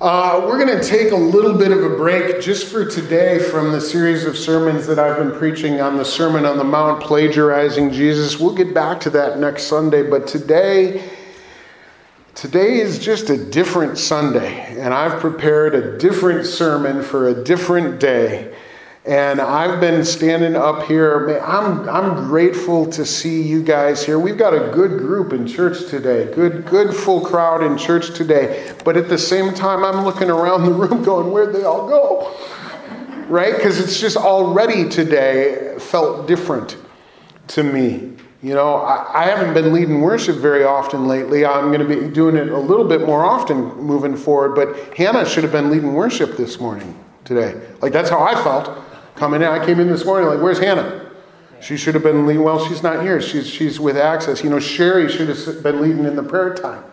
Uh, we're going to take a little bit of a break just for today from the series of sermons that I've been preaching on the Sermon on the Mount, Plagiarizing Jesus. We'll get back to that next Sunday, but today, today is just a different Sunday, and I've prepared a different sermon for a different day. And I've been standing up here. I'm, I'm grateful to see you guys here. We've got a good group in church today, good, good full crowd in church today. But at the same time, I'm looking around the room going, where'd they all go? Right? Because it's just already today felt different to me. You know, I, I haven't been leading worship very often lately. I'm going to be doing it a little bit more often moving forward. But Hannah should have been leading worship this morning, today. Like, that's how I felt coming in. I came in this morning like, where's Hannah? She should have been leading. Well, she's not here. She's, she's with Access. You know, Sherry should have been leading in the prayer time,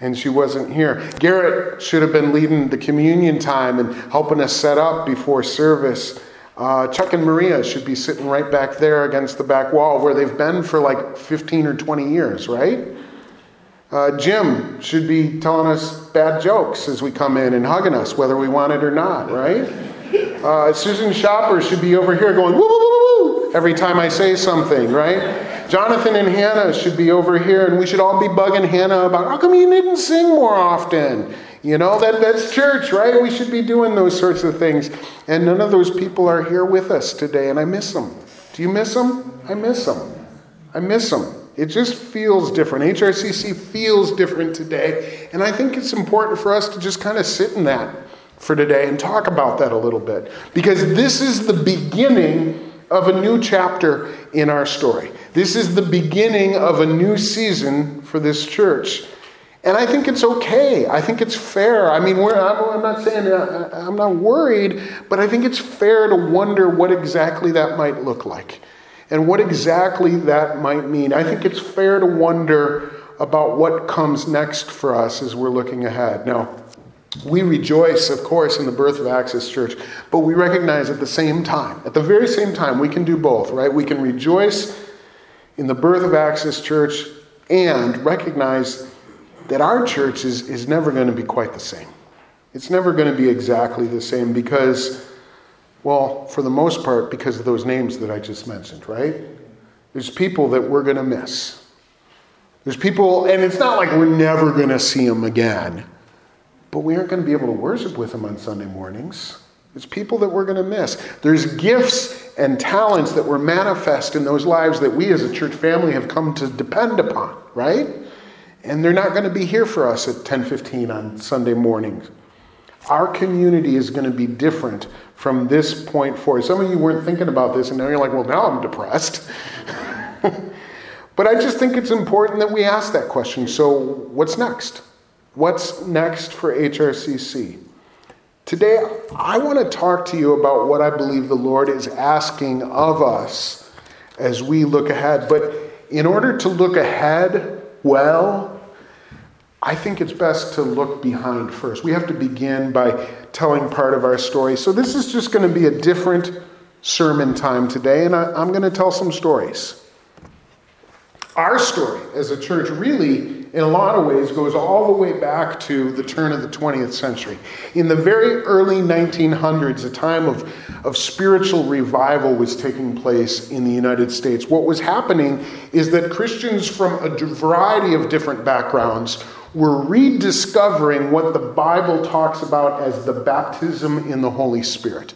and she wasn't here. Garrett should have been leading the communion time and helping us set up before service. Uh, Chuck and Maria should be sitting right back there against the back wall where they've been for like 15 or 20 years, right? Uh, Jim should be telling us bad jokes as we come in and hugging us, whether we want it or not, right? Uh, Susan Shopper should be over here going woo woo woo woo every time I say something, right? Jonathan and Hannah should be over here, and we should all be bugging Hannah about how come you didn't sing more often? You know, that, that's church, right? We should be doing those sorts of things. And none of those people are here with us today, and I miss them. Do you miss them? I miss them. I miss them. It just feels different. HRCC feels different today. And I think it's important for us to just kind of sit in that for today and talk about that a little bit. Because this is the beginning of a new chapter in our story. This is the beginning of a new season for this church. And I think it's okay. I think it's fair. I mean, I'm not saying I'm not worried, but I think it's fair to wonder what exactly that might look like and what exactly that might mean. I think it's fair to wonder about what comes next for us as we're looking ahead. Now, we rejoice, of course, in the birth of Access Church, but we recognize at the same time, at the very same time, we can do both, right? We can rejoice in the birth of Access Church and recognize that our church is, is never going to be quite the same. It's never going to be exactly the same because, well, for the most part, because of those names that I just mentioned, right? There's people that we're going to miss. There's people, and it's not like we're never going to see them again but we aren't going to be able to worship with them on Sunday mornings. It's people that we're going to miss. There's gifts and talents that were manifest in those lives that we as a church family have come to depend upon, right? And they're not going to be here for us at 10:15 on Sunday mornings. Our community is going to be different from this point forward. Some of you weren't thinking about this, and now you're like, well, now I'm depressed. but I just think it's important that we ask that question. So, what's next? What's next for HRCC? Today, I want to talk to you about what I believe the Lord is asking of us as we look ahead. But in order to look ahead well, I think it's best to look behind first. We have to begin by telling part of our story. So, this is just going to be a different sermon time today, and I, am going to tell some stories. Our story as a church really in a lot of ways, goes all the way back to the turn of the 20th century. In the very early 1900s, a time of, of spiritual revival was taking place in the United States. What was happening is that Christians from a variety of different backgrounds were rediscovering what the Bible talks about as the baptism in the Holy Spirit.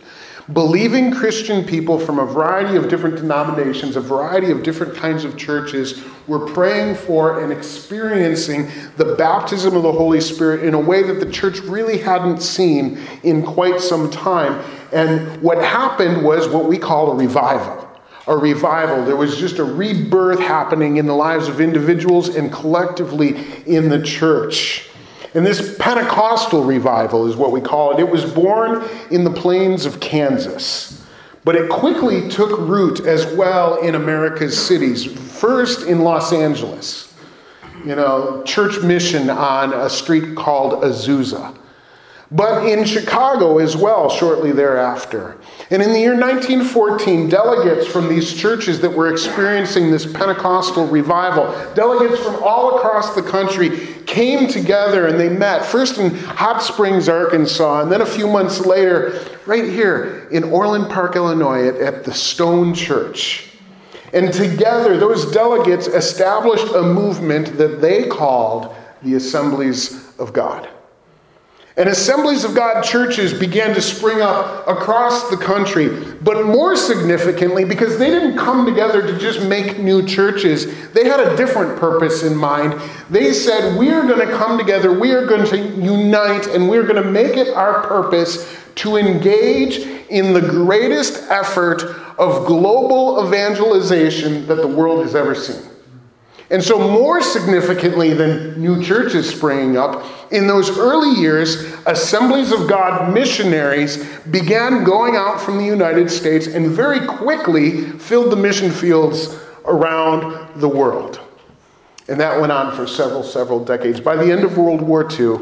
Believing Christian people from a variety of different denominations, a variety of different kinds of churches, were praying for and experiencing the baptism of the Holy Spirit in a way that the church really hadn't seen in quite some time. And what happened was what we call a revival. A revival. There was just a rebirth happening in the lives of individuals and collectively in the church. And this Pentecostal revival is what we call it. It was born in the plains of Kansas, but it quickly took root as well in America's cities, first in Los Angeles. You know, church mission on a street called Azusa. But in Chicago as well, shortly thereafter. And in the year 1914, delegates from these churches that were experiencing this Pentecostal revival, delegates from all across the country, came together and they met, first in Hot Springs, Arkansas, and then a few months later, right here in Orland Park, Illinois, at, at the Stone Church. And together, those delegates established a movement that they called the Assemblies of God. And assemblies of God churches began to spring up across the country. But more significantly, because they didn't come together to just make new churches, they had a different purpose in mind. They said, We are going to come together, we are going to unite, and we're going to make it our purpose to engage in the greatest effort of global evangelization that the world has ever seen. And so, more significantly than new churches springing up, in those early years, assemblies of God missionaries began going out from the United States and very quickly filled the mission fields around the world. And that went on for several, several decades. By the end of World War II,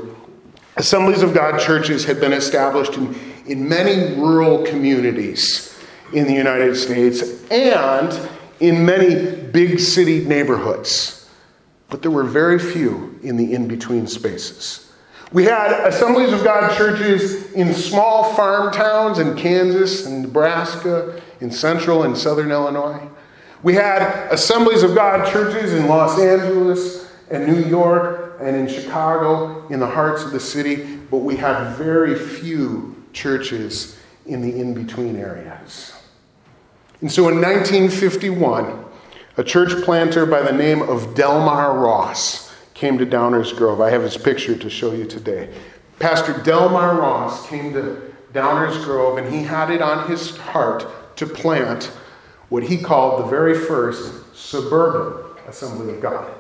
assemblies of God churches had been established in, in many rural communities in the United States and in many big city neighborhoods, but there were very few in the in between spaces. We had assemblies of God churches in small farm towns in Kansas and Nebraska, in central and southern Illinois. We had assemblies of God churches in Los Angeles and New York and in Chicago, in the hearts of the city, but we had very few churches in the in between areas. And so in 1951, a church planter by the name of Delmar Ross came to Downers Grove. I have his picture to show you today. Pastor Delmar Ross came to Downers Grove and he had it on his heart to plant what he called the very first suburban assembly of God.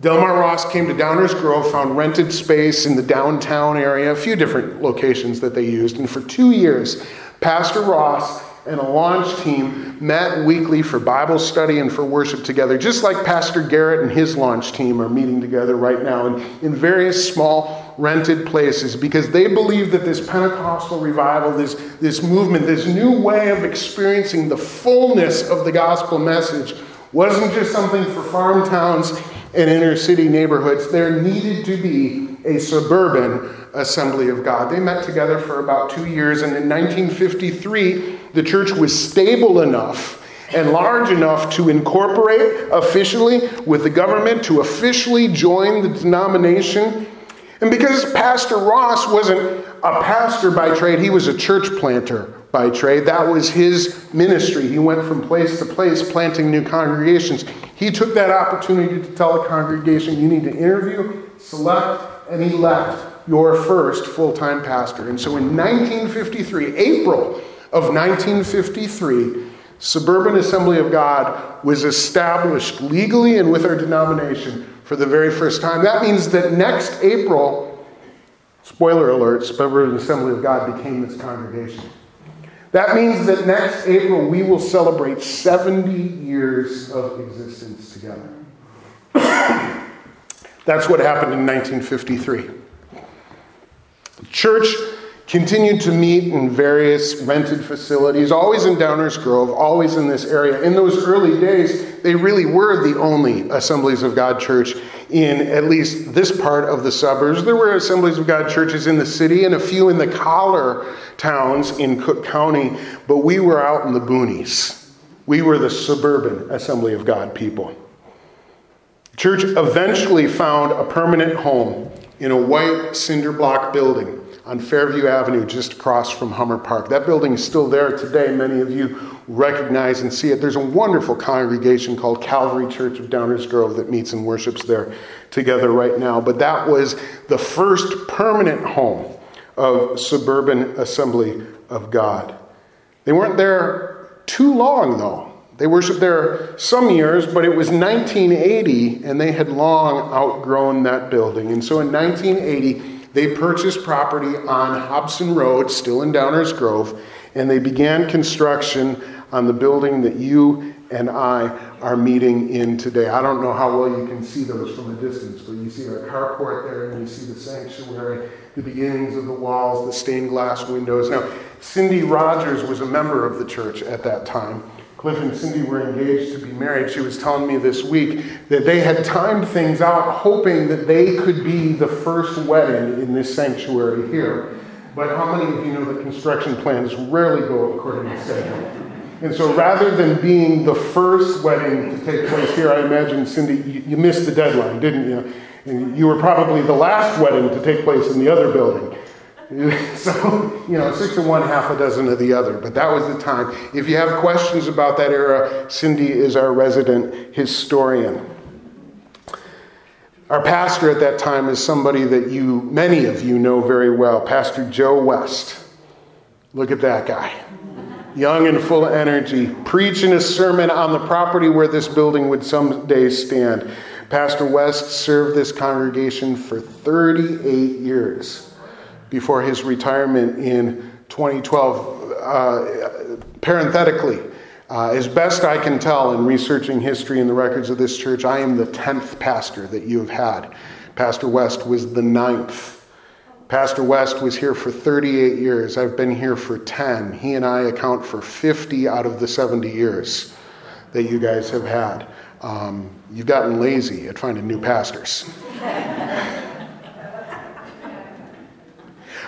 Delmar Ross came to Downers Grove, found rented space in the downtown area, a few different locations that they used, and for two years, Pastor Ross and a launch team met weekly for Bible study and for worship together, just like Pastor Garrett and his launch team are meeting together right now in, in various small rented places because they believe that this Pentecostal revival, this, this movement, this new way of experiencing the fullness of the gospel message wasn't just something for farm towns and inner city neighborhoods. There needed to be a suburban assembly of God. They met together for about two years, and in 1953, the church was stable enough and large enough to incorporate officially with the government, to officially join the denomination. And because Pastor Ross wasn't a pastor by trade, he was a church planter by trade. That was his ministry. He went from place to place planting new congregations. He took that opportunity to tell a congregation, you need to interview, select, and elect your first full time pastor. And so in 1953, April of 1953, Suburban Assembly of God was established legally and with our denomination for the very first time. That means that next April, spoiler alert, Suburban Assembly of God became this congregation. That means that next April we will celebrate 70 years of existence together. That's what happened in 1953. Church continued to meet in various rented facilities, always in Downers Grove, always in this area. In those early days, they really were the only Assemblies of God church in at least this part of the suburbs. There were Assemblies of God churches in the city and a few in the collar towns in Cook County, but we were out in the boonies. We were the suburban Assembly of God people. Church eventually found a permanent home in a white cinder block building on Fairview Avenue, just across from Hummer Park. That building is still there today. Many of you recognize and see it. There's a wonderful congregation called Calvary Church of Downers Grove that meets and worships there together right now. But that was the first permanent home of Suburban Assembly of God. They weren't there too long, though. They worshiped there some years, but it was 1980, and they had long outgrown that building. And so in 1980, they purchased property on Hobson Road, still in Downers Grove, and they began construction on the building that you and I are meeting in today. I don't know how well you can see those from a distance, but you see our carport there and you see the sanctuary, the beginnings of the walls, the stained glass windows. Now, Cindy Rogers was a member of the church at that time. Cliff and Cindy were engaged to be married. She was telling me this week that they had timed things out hoping that they could be the first wedding in this sanctuary here. But how many of you know that construction plans rarely go according to schedule? And so rather than being the first wedding to take place here, I imagine, Cindy, you, you missed the deadline, didn't you? And you were probably the last wedding to take place in the other building. So, you know, six of one, half a dozen of the other. But that was the time. If you have questions about that era, Cindy is our resident historian. Our pastor at that time is somebody that you, many of you, know very well, Pastor Joe West. Look at that guy. Young and full of energy, preaching a sermon on the property where this building would someday stand. Pastor West served this congregation for 38 years before his retirement in 2012. Uh, parenthetically, uh, as best I can tell in researching history and the records of this church, I am the 10th pastor that you have had. Pastor West was the ninth. Pastor West was here for 38 years. I've been here for 10. He and I account for 50 out of the 70 years that you guys have had. Um, you've gotten lazy at finding new pastors.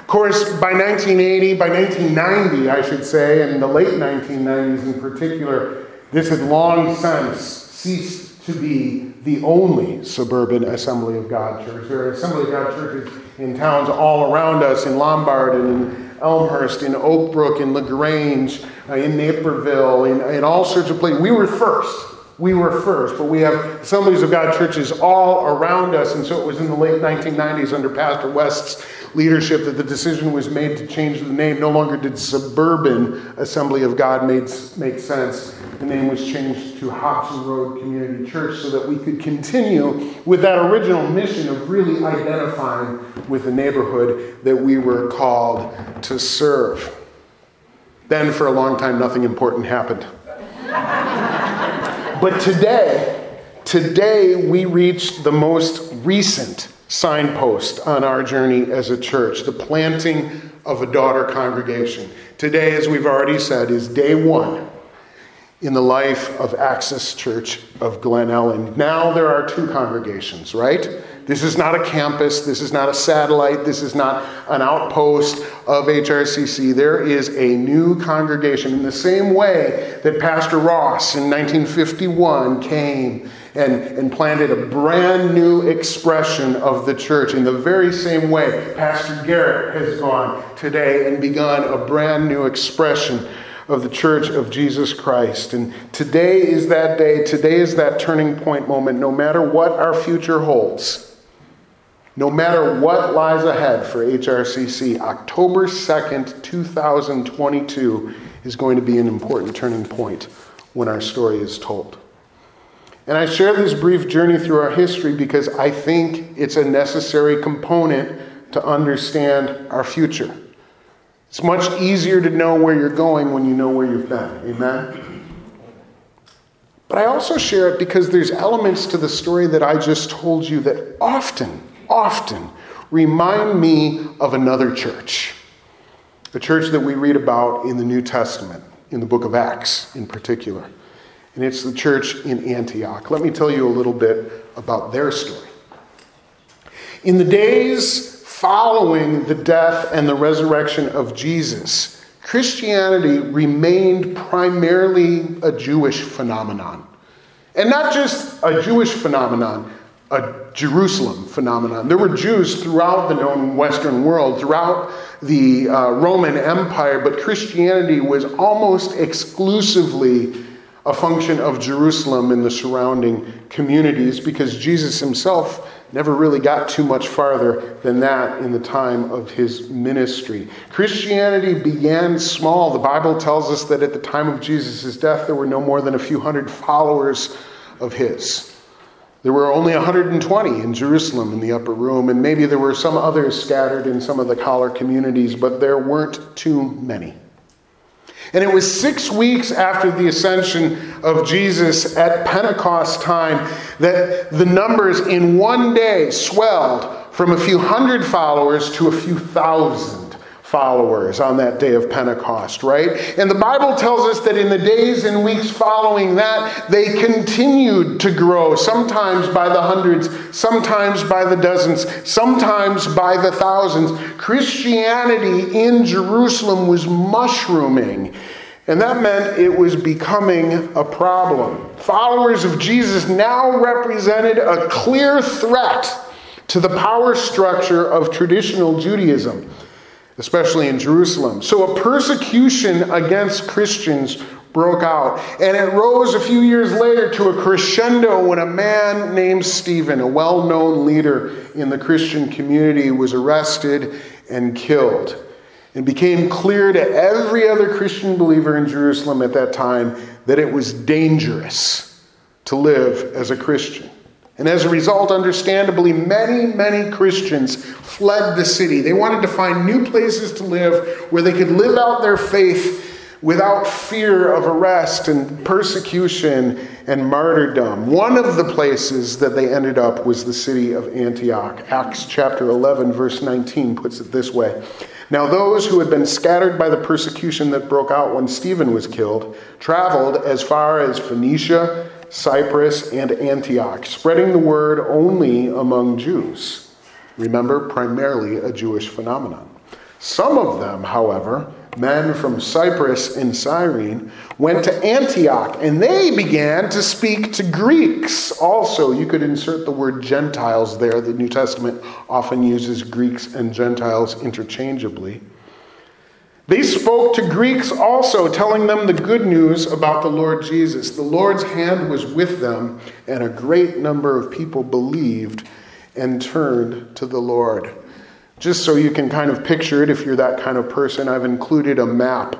Of course, by 1980, by 1990, I should say, and the late 1990s in particular, this had long since ceased to be the only suburban Assembly of God church. There are Assembly of God churches in towns all around us, in Lombard and in Elmhurst, in Oakbrook, in LaGrange, uh, in Naperville, in, in all sorts of places. We were first we were first, but we have Assemblies of God churches all around us. And so it was in the late 1990s under Pastor West's leadership that the decision was made to change the name. No longer did Suburban Assembly of God made, make sense. The name was changed to Hobson Road Community Church so that we could continue with that original mission of really identifying with the neighborhood that we were called to serve. Then, for a long time, nothing important happened. but today, today we reach the most recent signpost on our journey as a church the planting of a daughter congregation. Today, as we've already said, is day one in the life of Access Church of Glen Ellyn. Now there are two congregations, right? This is not a campus, this is not a satellite, this is not an outpost of HRCC. There is a new congregation in the same way that Pastor Ross in 1951 came and, and planted a brand new expression of the church. In the very same way, Pastor Garrett has gone today and begun a brand new expression of the church of Jesus Christ. And today is that day, today is that turning point moment, no matter what our future holds. No matter what lies ahead for HRCC, October 2nd, 2022 is going to be an important turning point when our story is told. And I share this brief journey through our history because I think it's a necessary component to understand our future. It's much easier to know where you're going when you know where you've been. Amen? But I also share it because there's elements to the story that I just told you that often, often remind me of another church. The church that we read about in the New Testament, in the book of Acts in particular and it's the church in Antioch. Let me tell you a little bit about their story. In the days following the death and the resurrection of Jesus, Christianity remained primarily a Jewish phenomenon. And not just a Jewish phenomenon, a Jerusalem phenomenon. There were Jews throughout the known Western world, throughout the uh, Roman Empire, but Christianity was almost exclusively a function of Jerusalem and the surrounding communities because Jesus himself never really got too much farther than that in the time of his ministry. Christianity began small. The Bible tells us that at the time of Jesus' death, there were no more than a few hundred followers of his. There were only 120 in Jerusalem in the upper room, and maybe there were some others scattered in some of the collar communities, but there weren't too many. And it was six weeks after the ascension of Jesus at Pentecost time that the numbers in one day swelled from a few hundred followers to a few thousand followers on that day of Pentecost, right? And the Bible tells us that in the days and weeks following that, they continued to grow, sometimes by the hundreds, sometimes by the dozens, sometimes by the thousands. Christianity in Jerusalem was mushrooming. And that meant it was becoming a problem. Followers of Jesus now represented a clear threat to the power structure of traditional Judaism especially in Jerusalem. So a persecution against Christians broke out. And it rose a few years later to a crescendo when a man named Stephen, a well known leader in the Christian community, was arrested and killed. It became clear to every other Christian believer in Jerusalem at that time that it was dangerous to live as a Christian. And as a result, understandably, many, many Christians fled the city. They wanted to find new places to live where they could live out their faith without fear of arrest and persecution and martyrdom. One of the places that they ended up was the city of Antioch. Acts chapter 11, verse 19 puts it this way Now, those who had been scattered by the persecution that broke out when Stephen was killed traveled as far as Phoenicia Cyprus, and Antioch, spreading the word only among Jews. Remember, primarily a Jewish phenomenon. Some of them, however, men from Cyprus and Cyrene, went to Antioch and they began to speak to Greeks. Also, you could insert the word Gentiles there. The New Testament often uses Greeks and Gentiles interchangeably. They spoke to Greeks also, telling them the good news about the Lord Jesus. The Lord's hand was with them, and a great number of people believed and turned to the Lord. Just so you can kind of picture it, if you're that kind of person, I've included a map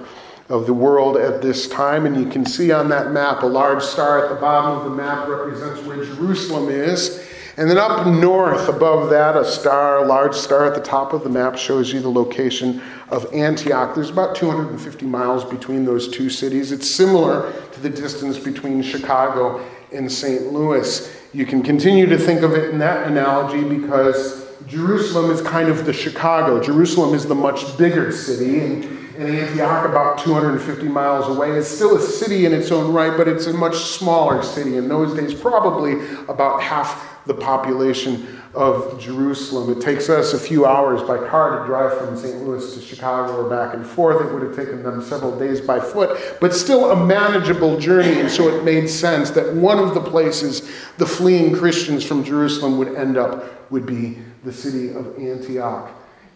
of the world at this time, and you can see on that map a large star at the bottom of the map represents where Jerusalem is. And then up north above that, a star, a large star at the top of the map shows you the location of Antioch. There's about 250 miles between those two cities. It's similar to the distance between Chicago and St. Louis. You can continue to think of it in that analogy because Jerusalem is kind of the Chicago. Jerusalem is the much bigger city, and, and Antioch, about 250 miles away, is still a city in its own right, but it's a much smaller city. In those days, probably about half the population of Jerusalem. It takes us a few hours by car to drive from St. Louis to Chicago or back and forth. It would have taken them several days by foot, but still a manageable journey. And so it made sense that one of the places the fleeing Christians from Jerusalem would end up would be the city of Antioch.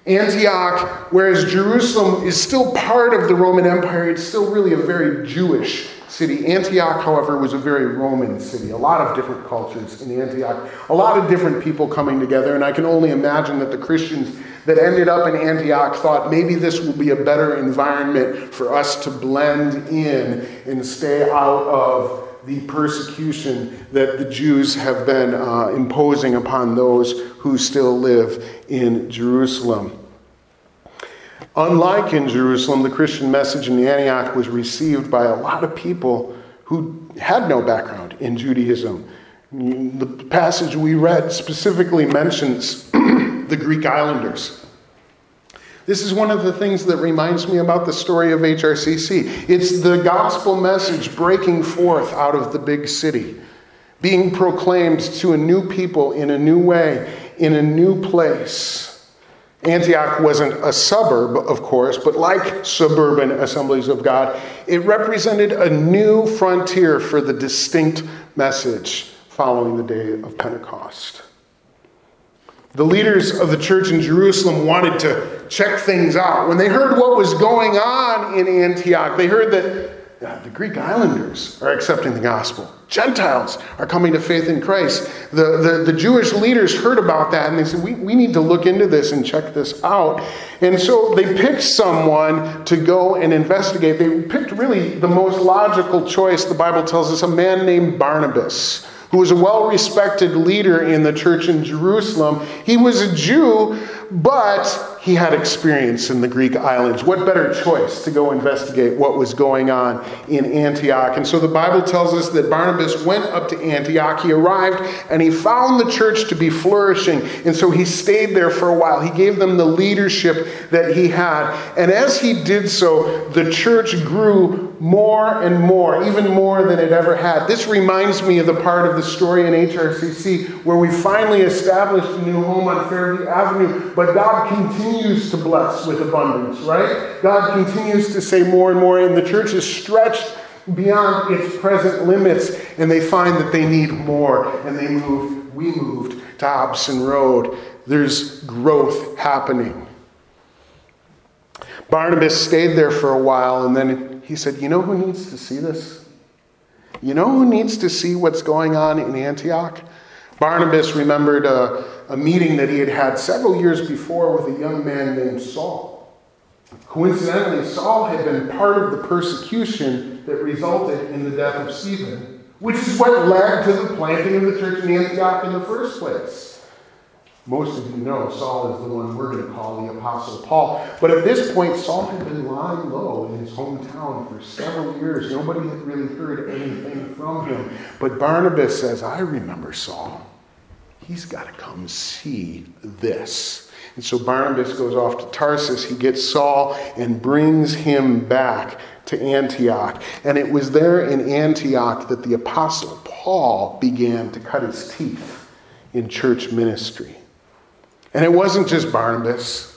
Antioch, whereas Jerusalem is still part of the Roman Empire, it's still really a very Jewish city. Antioch, however, was a very Roman city. A lot of different cultures in Antioch, a lot of different people coming together. And I can only imagine that the Christians that ended up in Antioch thought maybe this will be a better environment for us to blend in and stay out of the persecution that the Jews have been uh, imposing upon those who still live in Jerusalem. Unlike in Jerusalem, the Christian message in Antioch was received by a lot of people who had no background in Judaism. The passage we read specifically mentions the Greek islanders. This is one of the things that reminds me about the story of HRCC. It's the gospel message breaking forth out of the big city, being proclaimed to a new people in a new way, in a new place. Antioch wasn't a suburb, of course, but like suburban assemblies of God, it represented a new frontier for the distinct message following the day of Pentecost. The leaders of the church in Jerusalem wanted to check things out. When they heard what was going on in Antioch, they heard that the Greek islanders are accepting the gospel. Gentiles are coming to faith in Christ. The, the, the, Jewish leaders heard about that and they said, we, we need to look into this and check this out. And so they picked someone to go and investigate. They picked really the most logical choice, the Bible tells us, a man named Barnabas who was a well respected leader in the church in Jerusalem. He was a Jew, but he had experience in the Greek islands. What better choice to go investigate what was going on in Antioch? And so the Bible tells us that Barnabas went up to Antioch. He arrived and he found the church to be flourishing. And so he stayed there for a while. He gave them the leadership that he had. And as he did so, the church grew more and more, even more than it ever had. This reminds me of the part of the story in HRCC where we finally established a new home on Fairview Avenue, but God continues to bless with abundance, right? God continues to say more and more, and the church is stretched beyond its present limits, and they find that they need more, and they move. We moved to Hobson Road. There's growth happening. Barnabas stayed there for a while, and then he said, You know who needs to see this? You know who needs to see what's going on in Antioch? Barnabas remembered a, a meeting that he had had several years before with a young man named Saul. Coincidentally, Saul had been part of the persecution that resulted in the death of Stephen, which is what led to the planting of the church in Antioch in the first place. Most of you know Saul is the one we're going to call the Apostle Paul. But at this point, Saul had been lying low in his hometown for several years. Nobody had really heard anything from him. But Barnabas says, I remember Saul. He's got to come see this. And so Barnabas goes off to Tarsus. He gets Saul and brings him back to Antioch. And it was there in Antioch that the Apostle Paul began to cut his teeth in church ministry. And it wasn't just Barnabas.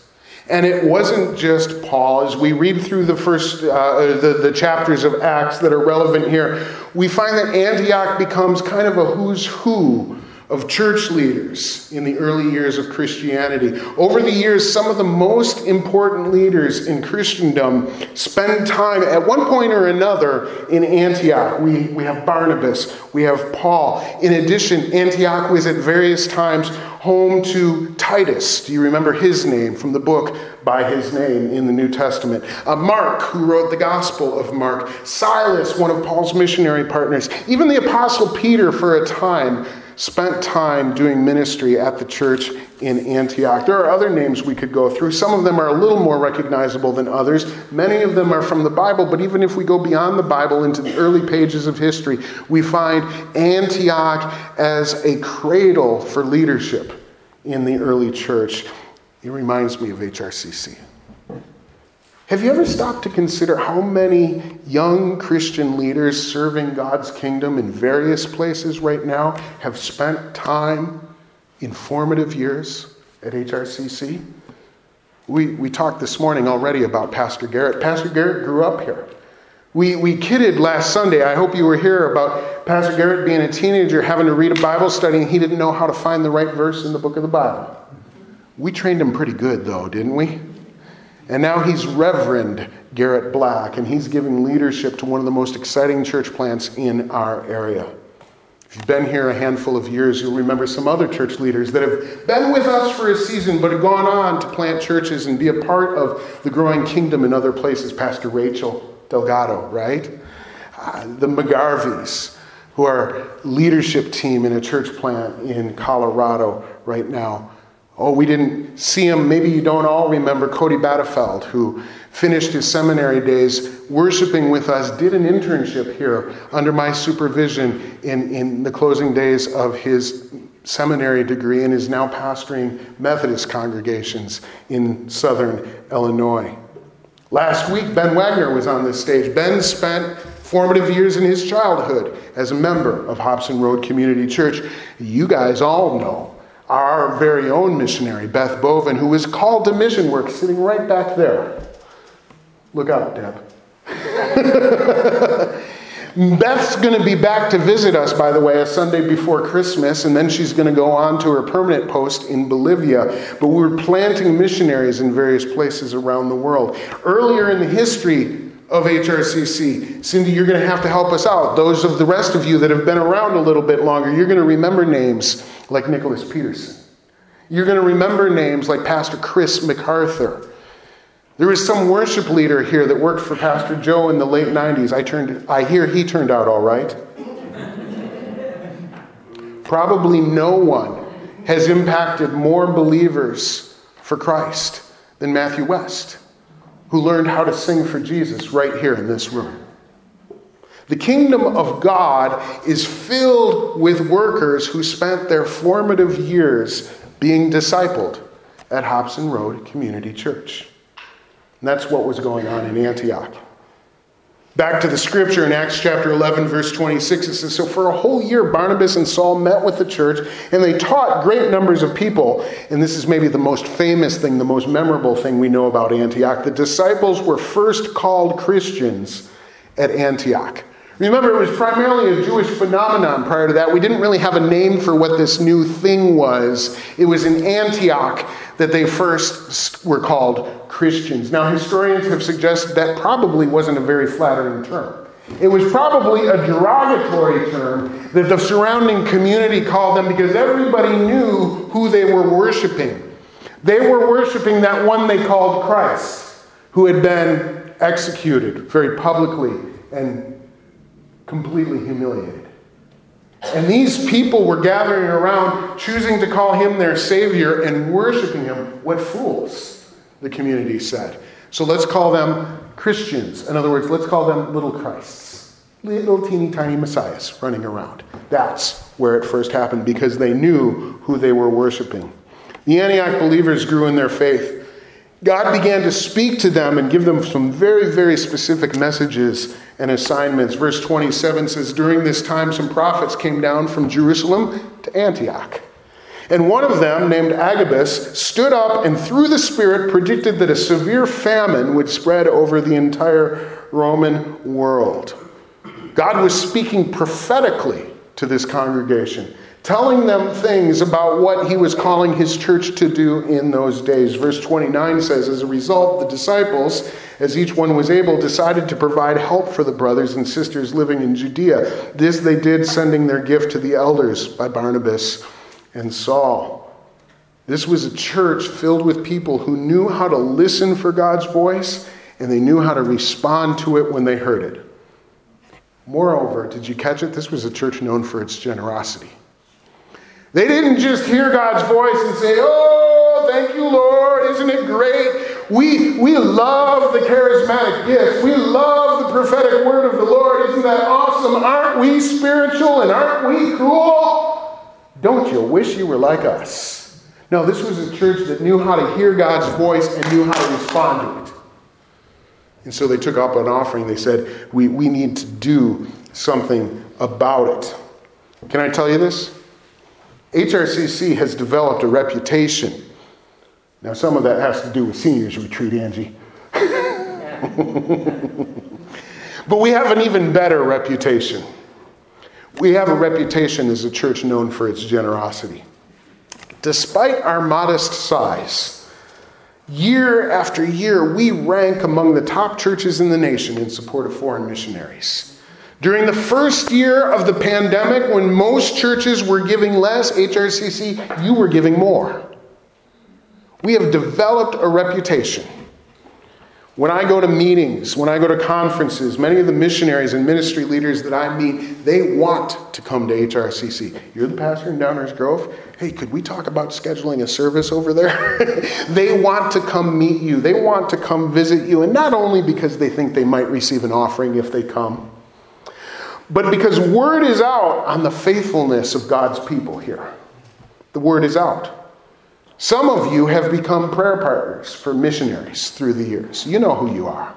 And it wasn't just Paul. As we read through the first, uh, the, the chapters of Acts that are relevant here, we find that Antioch becomes kind of a who's who of church leaders in the early years of Christianity. Over the years, some of the most important leaders in Christendom spend time at one point or another in Antioch. We, we have Barnabas, we have Paul. In addition, Antioch was at various times home to Titus. Do you remember his name from the book by his name in the New Testament? Uh, Mark, who wrote the Gospel of Mark. Silas, one of Paul's missionary partners. Even the Apostle Peter, for a time, spent time doing ministry at the church in Antioch. There are other names we could go through. Some of them are a little more recognizable than others. Many of them are from the Bible, but even if we go beyond the Bible into the early pages of history, we find Antioch as a cradle for leadership in the early church. It reminds me of HRCC. Have you ever stopped to consider how many young Christian leaders serving God's kingdom in various places right now have spent time in formative years at HRCC? We, we talked this morning already about Pastor Garrett. Pastor Garrett grew up here. We, we kidded last Sunday, I hope you were here, about Pastor Garrett being a teenager having to read a Bible study and he didn't know how to find the right verse in the book of the Bible. We trained him pretty good, though, didn't we? And now he's Reverend Garrett Black, and he's giving leadership to one of the most exciting church plants in our area. If you've been here a handful of years, you'll remember some other church leaders that have been with us for a season but have gone on to plant churches and be a part of the growing kingdom in other places. Pastor Rachel Delgado, right? Uh, the McGarveys, who are leadership team in a church plant in Colorado right now. Oh, we didn't see him. Maybe you don't all remember Cody Battefeld, who finished his seminary days worshiping with us, did an internship here under my supervision in, in the closing days of his seminary degree, and is now pastoring Methodist congregations in southern Illinois. Last week, Ben Wagner was on this stage. Ben spent formative years in his childhood as a member of Hobson Road Community Church. You guys all know our very own missionary, Beth Bovin, who was called to mission work, sitting right back there. Look out, Deb. Beth's going to be back to visit us, by the way, a Sunday before Christmas, and then she's going to go on to her permanent post in Bolivia. But we're planting missionaries in various places around the world. Earlier in the history of HRCC. Cindy, you're going to have to help us out. Those of the rest of you that have been around a little bit longer, you're going to remember names like Nicholas Peterson. You're going to remember names like Pastor Chris MacArthur. There was some worship leader here that worked for Pastor Joe in the late 90s. I, turned, I hear he turned out all right. Probably no one has impacted more believers for Christ than Matthew West, who learned how to sing for Jesus right here in this room. The kingdom of God is filled with workers who spent their formative years being discipled at Hobson Road Community Church. And that's what was going on in Antioch. Back to the scripture in Acts chapter 11, verse 26, it says So for a whole year, Barnabas and Saul met with the church, and they taught great numbers of people. And this is maybe the most famous thing, the most memorable thing we know about Antioch. The disciples were first called Christians at Antioch. Remember, it was primarily a Jewish phenomenon prior to that. We didn't really have a name for what this new thing was. It was in Antioch that they first were called Christians. Now, historians have suggested that probably wasn't a very flattering term. It was probably a derogatory term that the surrounding community called them because everybody knew who they were worshiping. They were worshiping that one they called Christ, who had been executed very publicly and completely humiliated. And these people were gathering around, choosing to call him their Savior and worshiping him. What fools, the community said. So let's call them Christians. In other words, let's call them little Christs, little teeny tiny messiahs running around. That's where it first happened because they knew who they were worshiping. The Antioch believers grew in their faith. God began to speak to them and give them some very, very specific messages and assignments. Verse 27 says, During this time, some prophets came down from Jerusalem to Antioch. And one of them, named Agabus, stood up and through the Spirit predicted that a severe famine would spread over the entire Roman world. God was speaking prophetically to this congregation telling them things about what he was calling his church to do in those days. Verse 29 says, As a result, the disciples, as each one was able, decided to provide help for the brothers and sisters living in Judea. This they did, sending their gift to the elders by Barnabas and Saul. This was a church filled with people who knew how to listen for God's voice and they knew how to respond to it when they heard it. Moreover, did you catch it? This was a church known for its generosity. They didn't just hear God's voice and say, Oh, thank you, Lord. Isn't it great? We, we love the charismatic gifts. We love the prophetic word of the Lord. Isn't that awesome? Aren't we spiritual and aren't we cool? Don't you wish you were like us? No, this was a church that knew how to hear God's voice and knew how to respond to it. And so they took up an offering. They said, We, we need to do something about it. Can I tell you this? HRCC has developed a reputation. Now, some of that has to do with seniors retreat, Angie. but we have an even better reputation. We have a reputation as a church known for its generosity. Despite our modest size, year after year, we rank among the top churches in the nation in support of foreign missionaries. During the first year of the pandemic, when most churches were giving less, HRCC, you were giving more. We have developed a reputation. When I go to meetings, when I go to conferences, many of the missionaries and ministry leaders that I meet, they want to come to HRCC. You're the pastor in Downers Grove? Hey, could we talk about scheduling a service over there? they want to come meet you. They want to come visit you, and not only because they think they might receive an offering if they come, but because word is out on the faithfulness of God's people here. The word is out. Some of you have become prayer partners for missionaries through the years. You know who you are.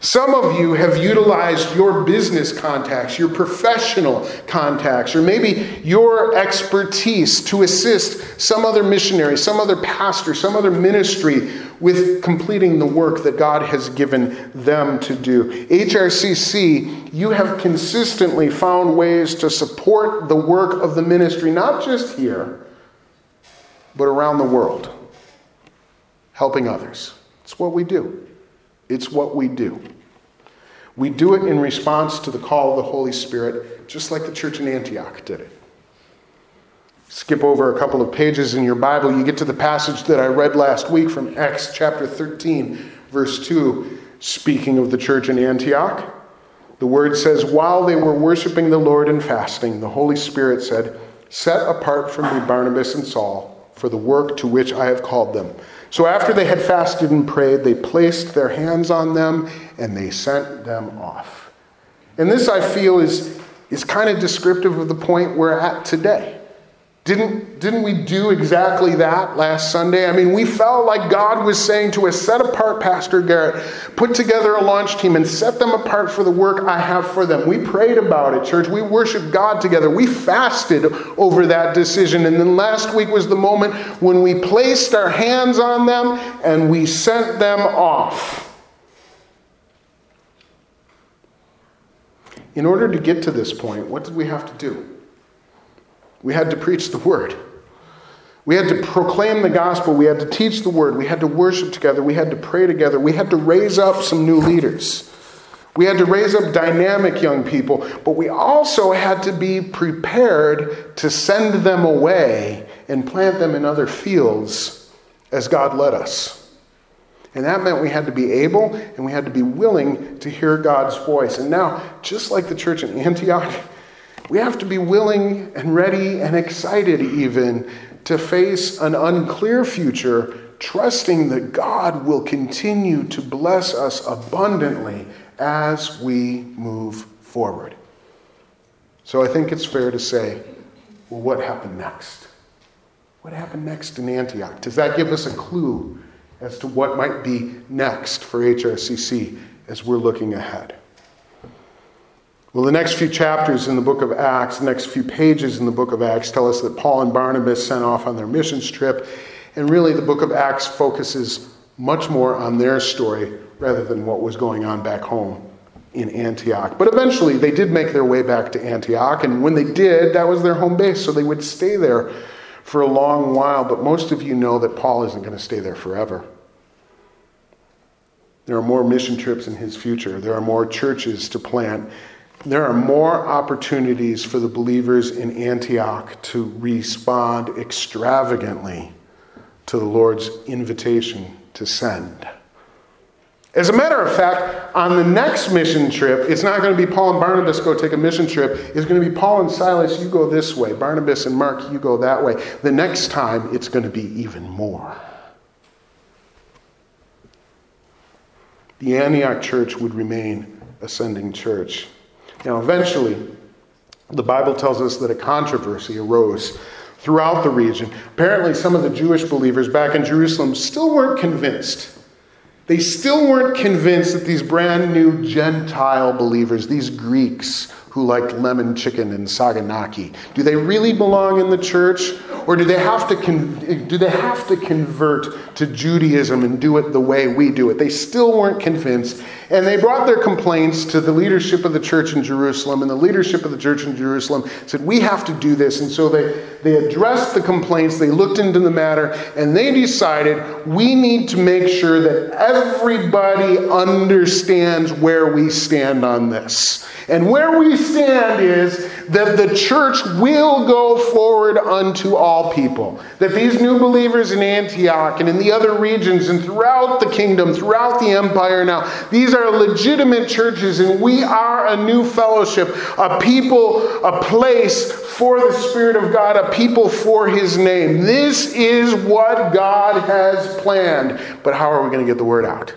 Some of you have utilized your business contacts, your professional contacts, or maybe your expertise to assist some other missionary, some other pastor, some other ministry with completing the work that God has given them to do. HRCC, you have consistently found ways to support the work of the ministry, not just here, but around the world, helping others. It's what we do. It's what we do. We do it in response to the call of the Holy Spirit, just like the church in Antioch did it. Skip over a couple of pages in your Bible, you get to the passage that I read last week from Acts chapter 13, verse 2, speaking of the church in Antioch. The word says, While they were worshiping the Lord and fasting, the Holy Spirit said, Set apart for me Barnabas and Saul for the work to which I have called them. So after they had fasted and prayed, they placed their hands on them and they sent them off. And this, I feel, is, is kind of descriptive of the point we're at today. Didn't, didn't we do exactly that last Sunday? I mean, we felt like God was saying to us, set apart Pastor Garrett, put together a launch team, and set them apart for the work I have for them. We prayed about it, church. We worshiped God together. We fasted over that decision. And then last week was the moment when we placed our hands on them and we sent them off. In order to get to this point, what did we have to do? We had to preach the word. We had to proclaim the gospel. We had to teach the word. We had to worship together. We had to pray together. We had to raise up some new leaders. We had to raise up dynamic young people, but we also had to be prepared to send them away and plant them in other fields as God led us. And that meant we had to be able and we had to be willing to hear God's voice. And now, just like the church in Antioch, we have to be willing and ready and excited, even, to face an unclear future, trusting that God will continue to bless us abundantly as we move forward. So I think it's fair to say, well, what happened next? What happened next in Antioch? Does that give us a clue as to what might be next for HRCC as we're looking ahead? Well, the next few chapters in the book of Acts, the next few pages in the book of Acts, tell us that Paul and Barnabas sent off on their missions trip. And really, the book of Acts focuses much more on their story rather than what was going on back home in Antioch. But eventually, they did make their way back to Antioch. And when they did, that was their home base. So they would stay there for a long while. But most of you know that Paul isn't going to stay there forever. There are more mission trips in his future, there are more churches to plant there are more opportunities for the believers in Antioch to respond extravagantly to the Lord's invitation to send. As a matter of fact, on the next mission trip, it's not going to be Paul and Barnabas go take a mission trip. It's going to be Paul and Silas, you go this way. Barnabas and Mark, you go that way. The next time, it's going to be even more. The Antioch church would remain a sending church. Now, eventually, the Bible tells us that a controversy arose throughout the region. Apparently, some of the Jewish believers back in Jerusalem still weren't convinced. They still weren't convinced that these brand new Gentile believers, these Greeks, who liked lemon chicken and saganaki? Do they really belong in the church? Or do they have to, con- do they have to convert to Judaism and do it the way we do it? They still weren't convinced. And they brought their complaints to the leadership of the church in Jerusalem. And the leadership of the church in Jerusalem said, We have to do this. And so they, they addressed the complaints, they looked into the matter, and they decided we need to make sure that everybody understands where we stand on this. And where we stand is that the church will go forward unto all people. That these new believers in Antioch and in the other regions and throughout the kingdom, throughout the empire now, these are legitimate churches and we are a new fellowship, a people, a place for the Spirit of God, a people for His name. This is what God has planned. But how are we going to get the word out?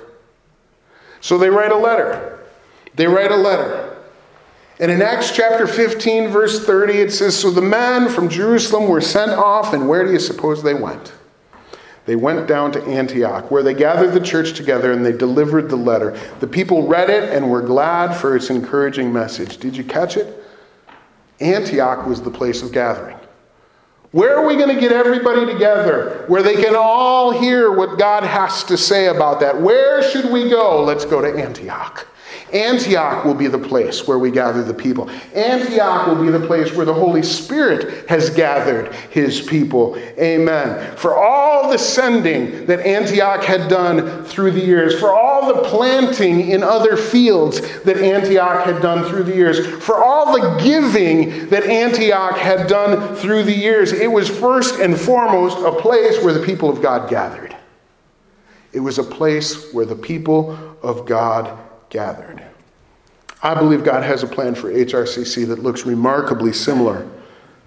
So they write a letter. They write a letter. And in Acts chapter 15, verse 30, it says So the men from Jerusalem were sent off, and where do you suppose they went? They went down to Antioch, where they gathered the church together and they delivered the letter. The people read it and were glad for its encouraging message. Did you catch it? Antioch was the place of gathering. Where are we going to get everybody together where they can all hear what God has to say about that? Where should we go? Let's go to Antioch. Antioch will be the place where we gather the people. Antioch will be the place where the Holy Spirit has gathered his people. Amen. For all the sending that Antioch had done through the years, for all the planting in other fields that Antioch had done through the years, for all the giving that Antioch had done through the years, it was first and foremost a place where the people of God gathered. It was a place where the people of God gathered. I believe God has a plan for HRCC that looks remarkably similar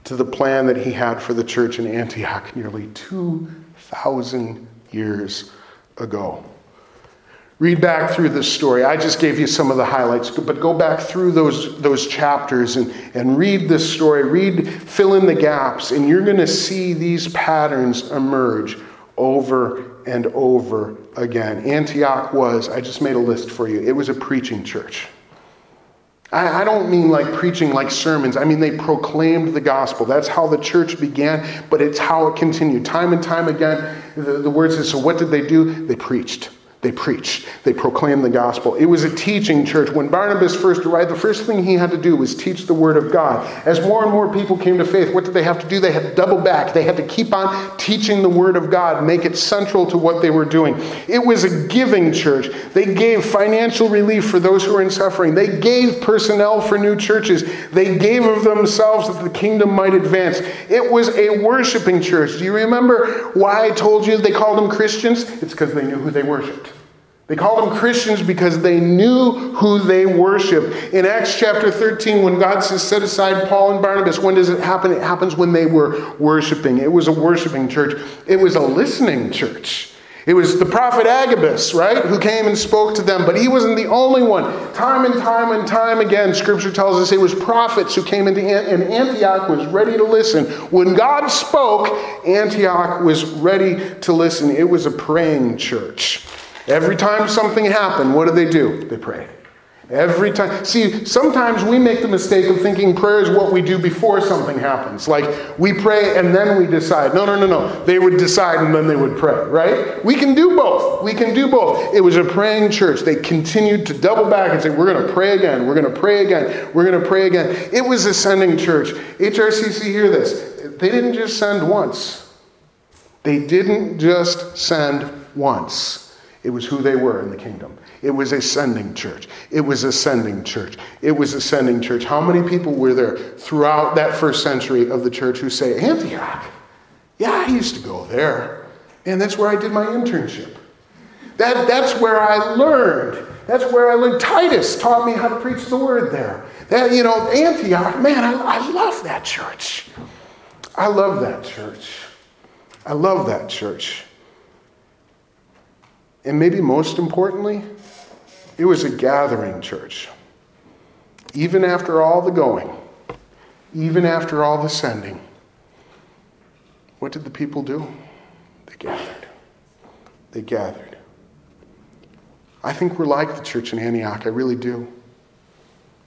to the plan that he had for the church in Antioch nearly 2,000 years ago. Read back through this story. I just gave you some of the highlights, but go back through those, those chapters and, and read this story. Read, fill in the gaps, and you're going to see these patterns emerge over and over again. Antioch was, I just made a list for you, it was a preaching church. I, I don't mean like preaching like sermons. I mean, they proclaimed the gospel. That's how the church began, but it's how it continued. Time and time again, the, the word says, so what did they do? They preached. They preached. They proclaimed the gospel. It was a teaching church. When Barnabas first arrived, the first thing he had to do was teach the word of God. As more and more people came to faith, what did they have to do? They had to double back. They had to keep on teaching the word of God, make it central to what they were doing. It was a giving church. They gave financial relief for those who were in suffering. They gave personnel for new churches. They gave of themselves that the kingdom might advance. It was a worshiping church. Do you remember why I told you they called them Christians? It's because they knew who they worshiped. They called them Christians because they knew who they worshiped. In Acts chapter 13, when God says, set aside Paul and Barnabas, when does it happen? It happens when they were worshiping. It was a worshiping church, it was a listening church. It was the prophet Agabus, right, who came and spoke to them, but he wasn't the only one. Time and time and time again, scripture tells us it was prophets who came into and Antioch was ready to listen. When God spoke, Antioch was ready to listen. It was a praying church. Every time something happened, what did they do? They prayed. Every time. See, sometimes we make the mistake of thinking prayer is what we do before something happens. Like we pray and then we decide. No, no, no, no. They would decide and then they would pray, right? We can do both. We can do both. It was a praying church. They continued to double back and say, We're going to pray again. We're going to pray again. We're going to pray again. It was a sending church. HRCC, hear this. They didn't just send once, they didn't just send once. It was who they were in the kingdom. It was a sending church. It was a sending church. It was a sending church. How many people were there throughout that first century of the church who say, Antioch? Yeah, I used to go there. And that's where I did my internship. That, that's where I learned. That's where I learned. Titus taught me how to preach the word there. That, you know, Antioch, man, I, I love that church. I love that church. I love that church. And maybe most importantly, it was a gathering church. Even after all the going, even after all the sending, what did the people do? They gathered. They gathered. I think we're like the church in Antioch. I really do.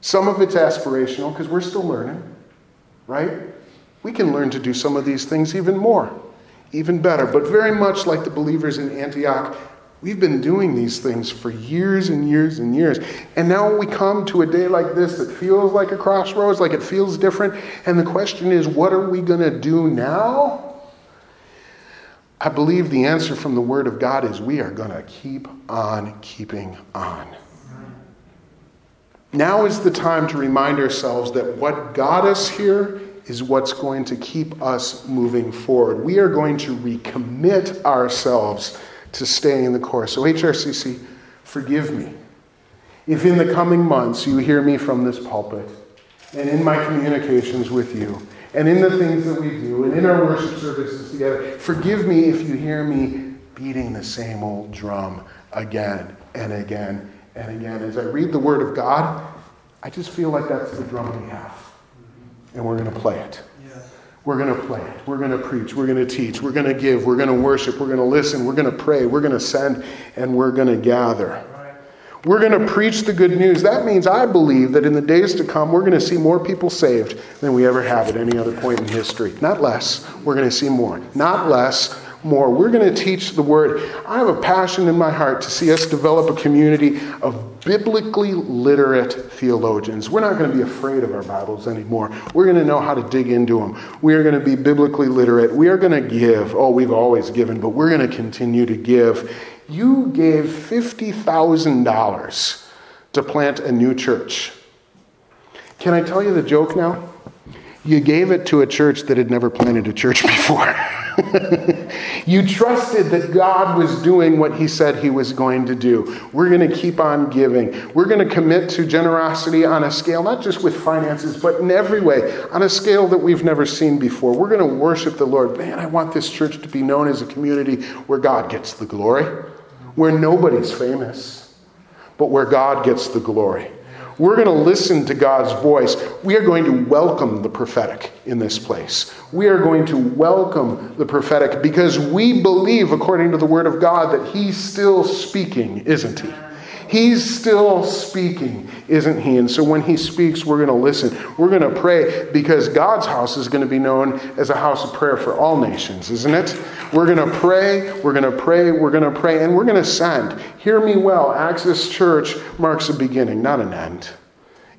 Some of it's aspirational because we're still learning, right? We can learn to do some of these things even more, even better. But very much like the believers in Antioch, We've been doing these things for years and years and years. And now we come to a day like this that feels like a crossroads, like it feels different. And the question is, what are we going to do now? I believe the answer from the Word of God is we are going to keep on keeping on. Now is the time to remind ourselves that what got us here is what's going to keep us moving forward. We are going to recommit ourselves to staying in the course. So, HRCC, forgive me. If in the coming months you hear me from this pulpit and in my communications with you and in the things that we do and in our worship services together, forgive me if you hear me beating the same old drum again and again and again. As I read the Word of God, I just feel like that's the drum we have. And we're going to play it. We're going to play. We're going to preach. We're going to teach. We're going to give. We're going to worship. We're going to listen. We're going to pray. We're going to send. And we're going to gather. We're going to preach the good news. That means I believe that in the days to come, we're going to see more people saved than we ever have at any other point in history. Not less. We're going to see more. Not less more. We're going to teach the word. I have a passion in my heart to see us develop a community of biblically literate theologians. We're not going to be afraid of our Bibles anymore. We're going to know how to dig into them. We are going to be biblically literate. We are going to give. Oh, we've always given, but we're going to continue to give. You gave $50,000 to plant a new church. Can I tell you the joke now? You gave it to a church that had never planted a church before. You trusted that God was doing what He said He was going to do. We're going to keep on giving. We're going to commit to generosity on a scale, not just with finances, but in every way, on a scale that we've never seen before. We're going to worship the Lord. Man, I want this church to be known as a community where God gets the glory, where nobody's famous, but where God gets the glory. We're going to listen to God's voice. We are going to welcome the prophetic in this place. We are going to welcome the prophetic because we believe, according to the Word of God, that He's still speaking, isn't He? He's still speaking, isn't he? And so when he speaks, we're going to listen. We're going to pray because God's house is going to be known as a house of prayer for all nations, isn't it? We're going to pray, we're going to pray, we're going to pray, and we're going to send. Hear me well. Access Church marks a beginning, not an end.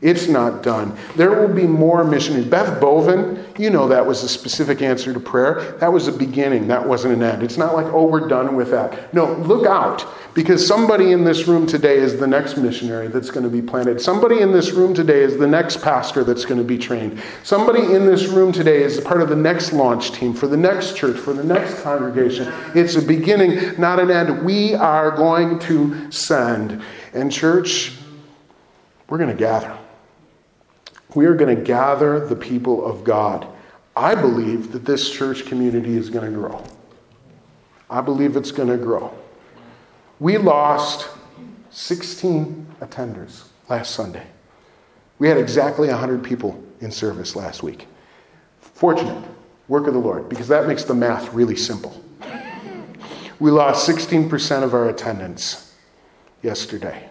It's not done. There will be more missionaries. Beth Bovin, you know that was a specific answer to prayer. That was a beginning, that wasn't an end. It's not like, oh, we're done with that. No, look out, because somebody in this room today is the next missionary that's going to be planted. Somebody in this room today is the next pastor that's going to be trained. Somebody in this room today is part of the next launch team for the next church, for the next congregation. It's a beginning, not an end. We are going to send. And, church, we're going to gather we are going to gather the people of God. I believe that this church community is going to grow. I believe it's going to grow. We lost 16 attenders last Sunday. We had exactly 100 people in service last week. Fortunate, work of the Lord, because that makes the math really simple. We lost 16% of our attendance yesterday.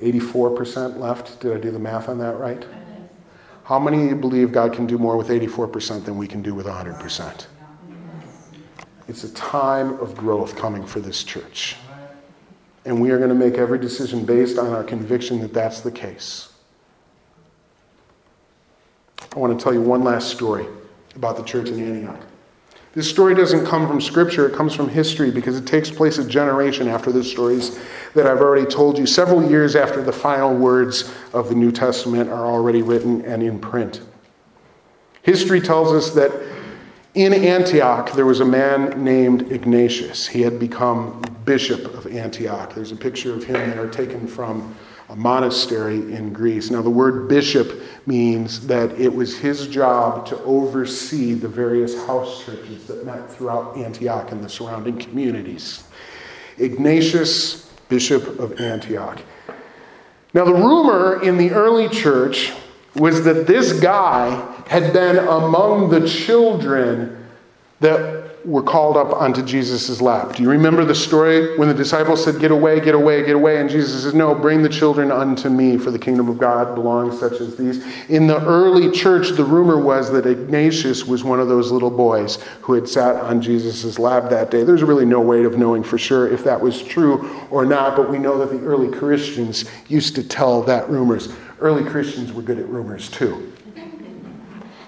84% left. Did I do the math on that right? How many believe God can do more with 84% than we can do with 100%? It's a time of growth coming for this church. And we are going to make every decision based on our conviction that that's the case. I want to tell you one last story about the church in Antioch. This story doesn't come from Scripture, it comes from history because it takes place a generation after the stories that I've already told you, several years after the final words of the New Testament are already written and in print. History tells us that in Antioch there was a man named Ignatius. He had become bishop of Antioch. There's a picture of him there taken from a monastery in Greece. Now, the word bishop means that it was his job to oversee the various house churches that met throughout Antioch and the surrounding communities. Ignatius, bishop of Antioch. Now, the rumor in the early church was that this guy had been among the children that were called up onto Jesus' lap. Do you remember the story when the disciples said, Get away, get away, get away? And Jesus said, No, bring the children unto me, for the kingdom of God belongs such as these. In the early church, the rumor was that Ignatius was one of those little boys who had sat on Jesus' lap that day. There's really no way of knowing for sure if that was true or not, but we know that the early Christians used to tell that rumors. Early Christians were good at rumors too.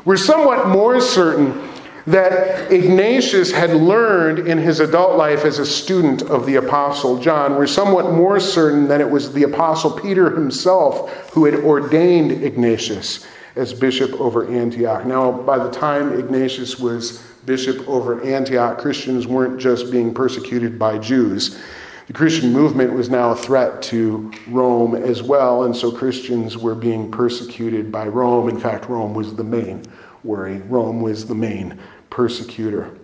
We're somewhat more certain that Ignatius had learned in his adult life as a student of the Apostle John. We're somewhat more certain that it was the Apostle Peter himself who had ordained Ignatius as bishop over Antioch. Now, by the time Ignatius was bishop over Antioch, Christians weren't just being persecuted by Jews. The Christian movement was now a threat to Rome as well, and so Christians were being persecuted by Rome. In fact, Rome was the main worry. Rome was the main persecutor.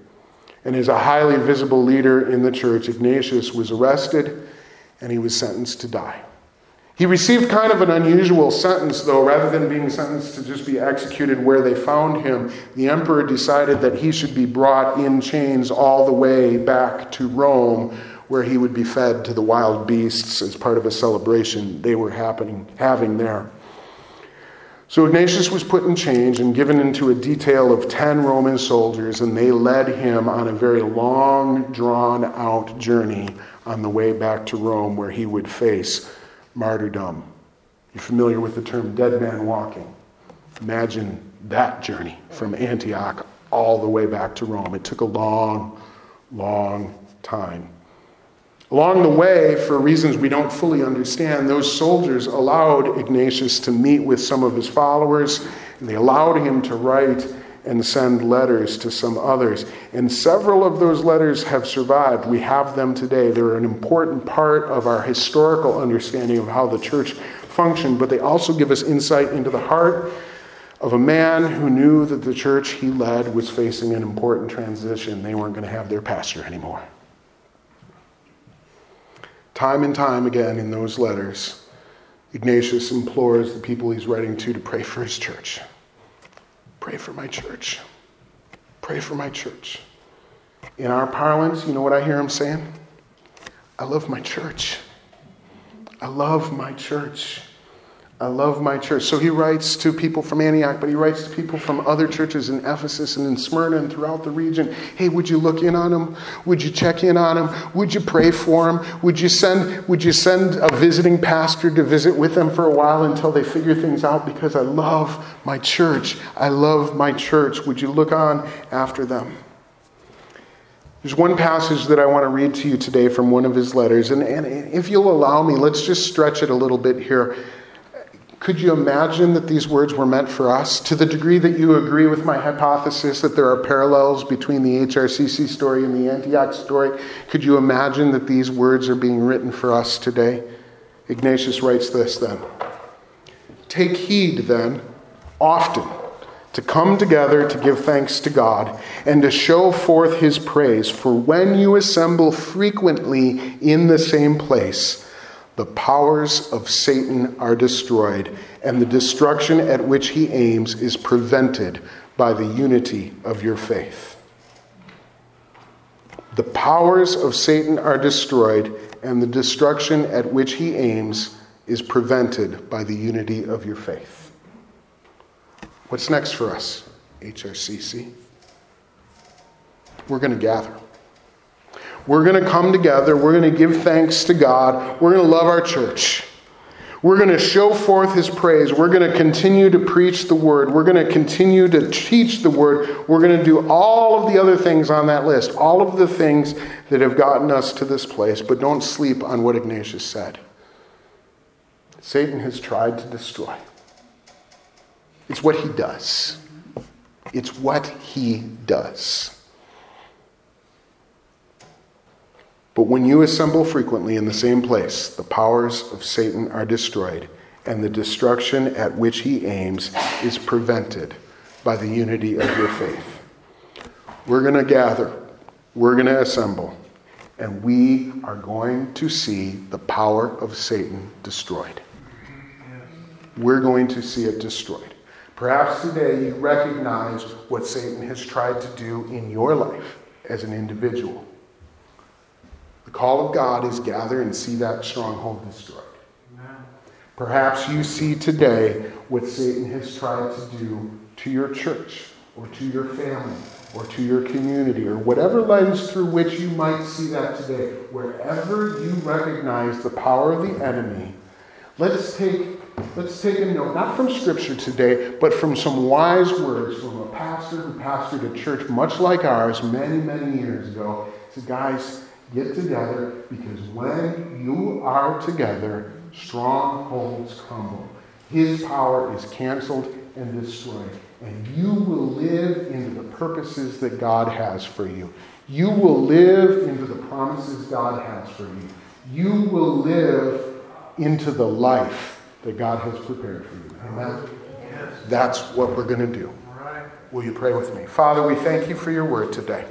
And as a highly visible leader in the church, Ignatius was arrested and he was sentenced to die. He received kind of an unusual sentence, though, rather than being sentenced to just be executed where they found him, the emperor decided that he should be brought in chains all the way back to Rome, where he would be fed to the wild beasts as part of a celebration they were happening, having there. So Ignatius was put in chains and given into a detail of 10 Roman soldiers, and they led him on a very long, drawn out journey on the way back to Rome where he would face martyrdom. You're familiar with the term dead man walking. Imagine that journey from Antioch all the way back to Rome. It took a long, long time. Along the way, for reasons we don't fully understand, those soldiers allowed Ignatius to meet with some of his followers, and they allowed him to write and send letters to some others. And several of those letters have survived. We have them today. They're an important part of our historical understanding of how the church functioned, but they also give us insight into the heart of a man who knew that the church he led was facing an important transition. They weren't going to have their pastor anymore. Time and time again in those letters, Ignatius implores the people he's writing to to pray for his church. Pray for my church. Pray for my church. In our parlance, you know what I hear him saying? I love my church. I love my church. I love my church. So he writes to people from Antioch, but he writes to people from other churches in Ephesus and in Smyrna and throughout the region. Hey, would you look in on them? Would you check in on them? Would you pray for them? Would you send would you send a visiting pastor to visit with them for a while until they figure things out because I love my church. I love my church. Would you look on after them? There's one passage that I want to read to you today from one of his letters, and, and if you'll allow me, let's just stretch it a little bit here. Could you imagine that these words were meant for us? To the degree that you agree with my hypothesis that there are parallels between the HRCC story and the Antioch story, could you imagine that these words are being written for us today? Ignatius writes this then Take heed then, often, to come together to give thanks to God and to show forth his praise, for when you assemble frequently in the same place, the powers of Satan are destroyed, and the destruction at which he aims is prevented by the unity of your faith. The powers of Satan are destroyed, and the destruction at which he aims is prevented by the unity of your faith. What's next for us, HRCC? We're going to gather. We're going to come together. We're going to give thanks to God. We're going to love our church. We're going to show forth his praise. We're going to continue to preach the word. We're going to continue to teach the word. We're going to do all of the other things on that list, all of the things that have gotten us to this place. But don't sleep on what Ignatius said. Satan has tried to destroy. It's what he does. It's what he does. But when you assemble frequently in the same place, the powers of Satan are destroyed, and the destruction at which he aims is prevented by the unity of your faith. We're going to gather, we're going to assemble, and we are going to see the power of Satan destroyed. We're going to see it destroyed. Perhaps today you recognize what Satan has tried to do in your life as an individual. The call of God is gather and see that stronghold destroyed. Amen. Perhaps you see today what Satan has tried to do to your church or to your family or to your community or whatever lens through which you might see that today. Wherever you recognize the power of the enemy, let's take, let's take a note, not from Scripture today, but from some wise words from a pastor who pastored a church much like ours many, many years ago. He said, guys, Get together because when you are together, strongholds crumble. His power is canceled and destroyed. And you will live into the purposes that God has for you. You will live into the promises God has for you. You will live into the life that God has prepared for you. Amen? That's what we're going to do. Will you pray with me? Father, we thank you for your word today.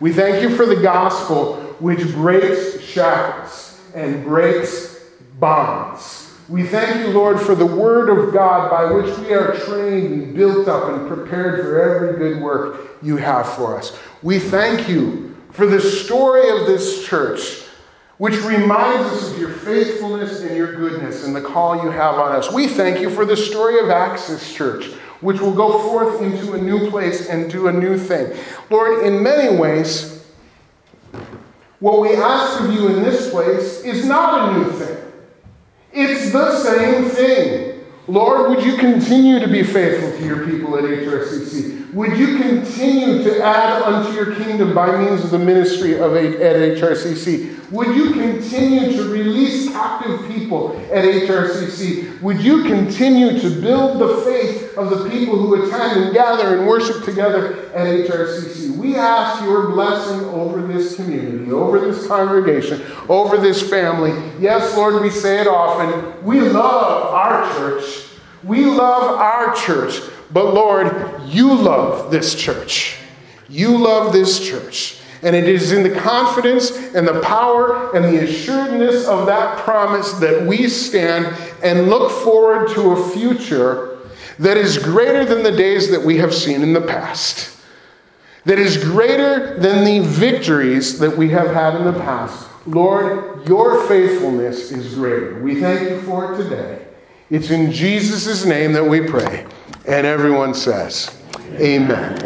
We thank you for the gospel which breaks shackles and breaks bonds. We thank you, Lord, for the word of God by which we are trained and built up and prepared for every good work you have for us. We thank you for the story of this church, which reminds us of your faithfulness and your goodness and the call you have on us. We thank you for the story of Axis Church, which will go forth into a new place and do a new thing. Lord, in many ways, what we ask of you in this place is not a new thing, it's the same thing. Lord, would you continue to be faithful to your people at HRCC? Would you continue to add unto your kingdom by means of the ministry of at HRCC? Would you continue to release captive people at HRCC? Would you continue to build the faith of the people who attend and gather and worship together at HRCC? We ask your blessing over this community, over this congregation, over this family. Yes, Lord, we say it often. We love our church. We love our church. But Lord, you love this church. You love this church. And it is in the confidence and the power and the assuredness of that promise that we stand and look forward to a future that is greater than the days that we have seen in the past, that is greater than the victories that we have had in the past. Lord, your faithfulness is greater. We thank you for it today. It's in Jesus' name that we pray. And everyone says, Amen.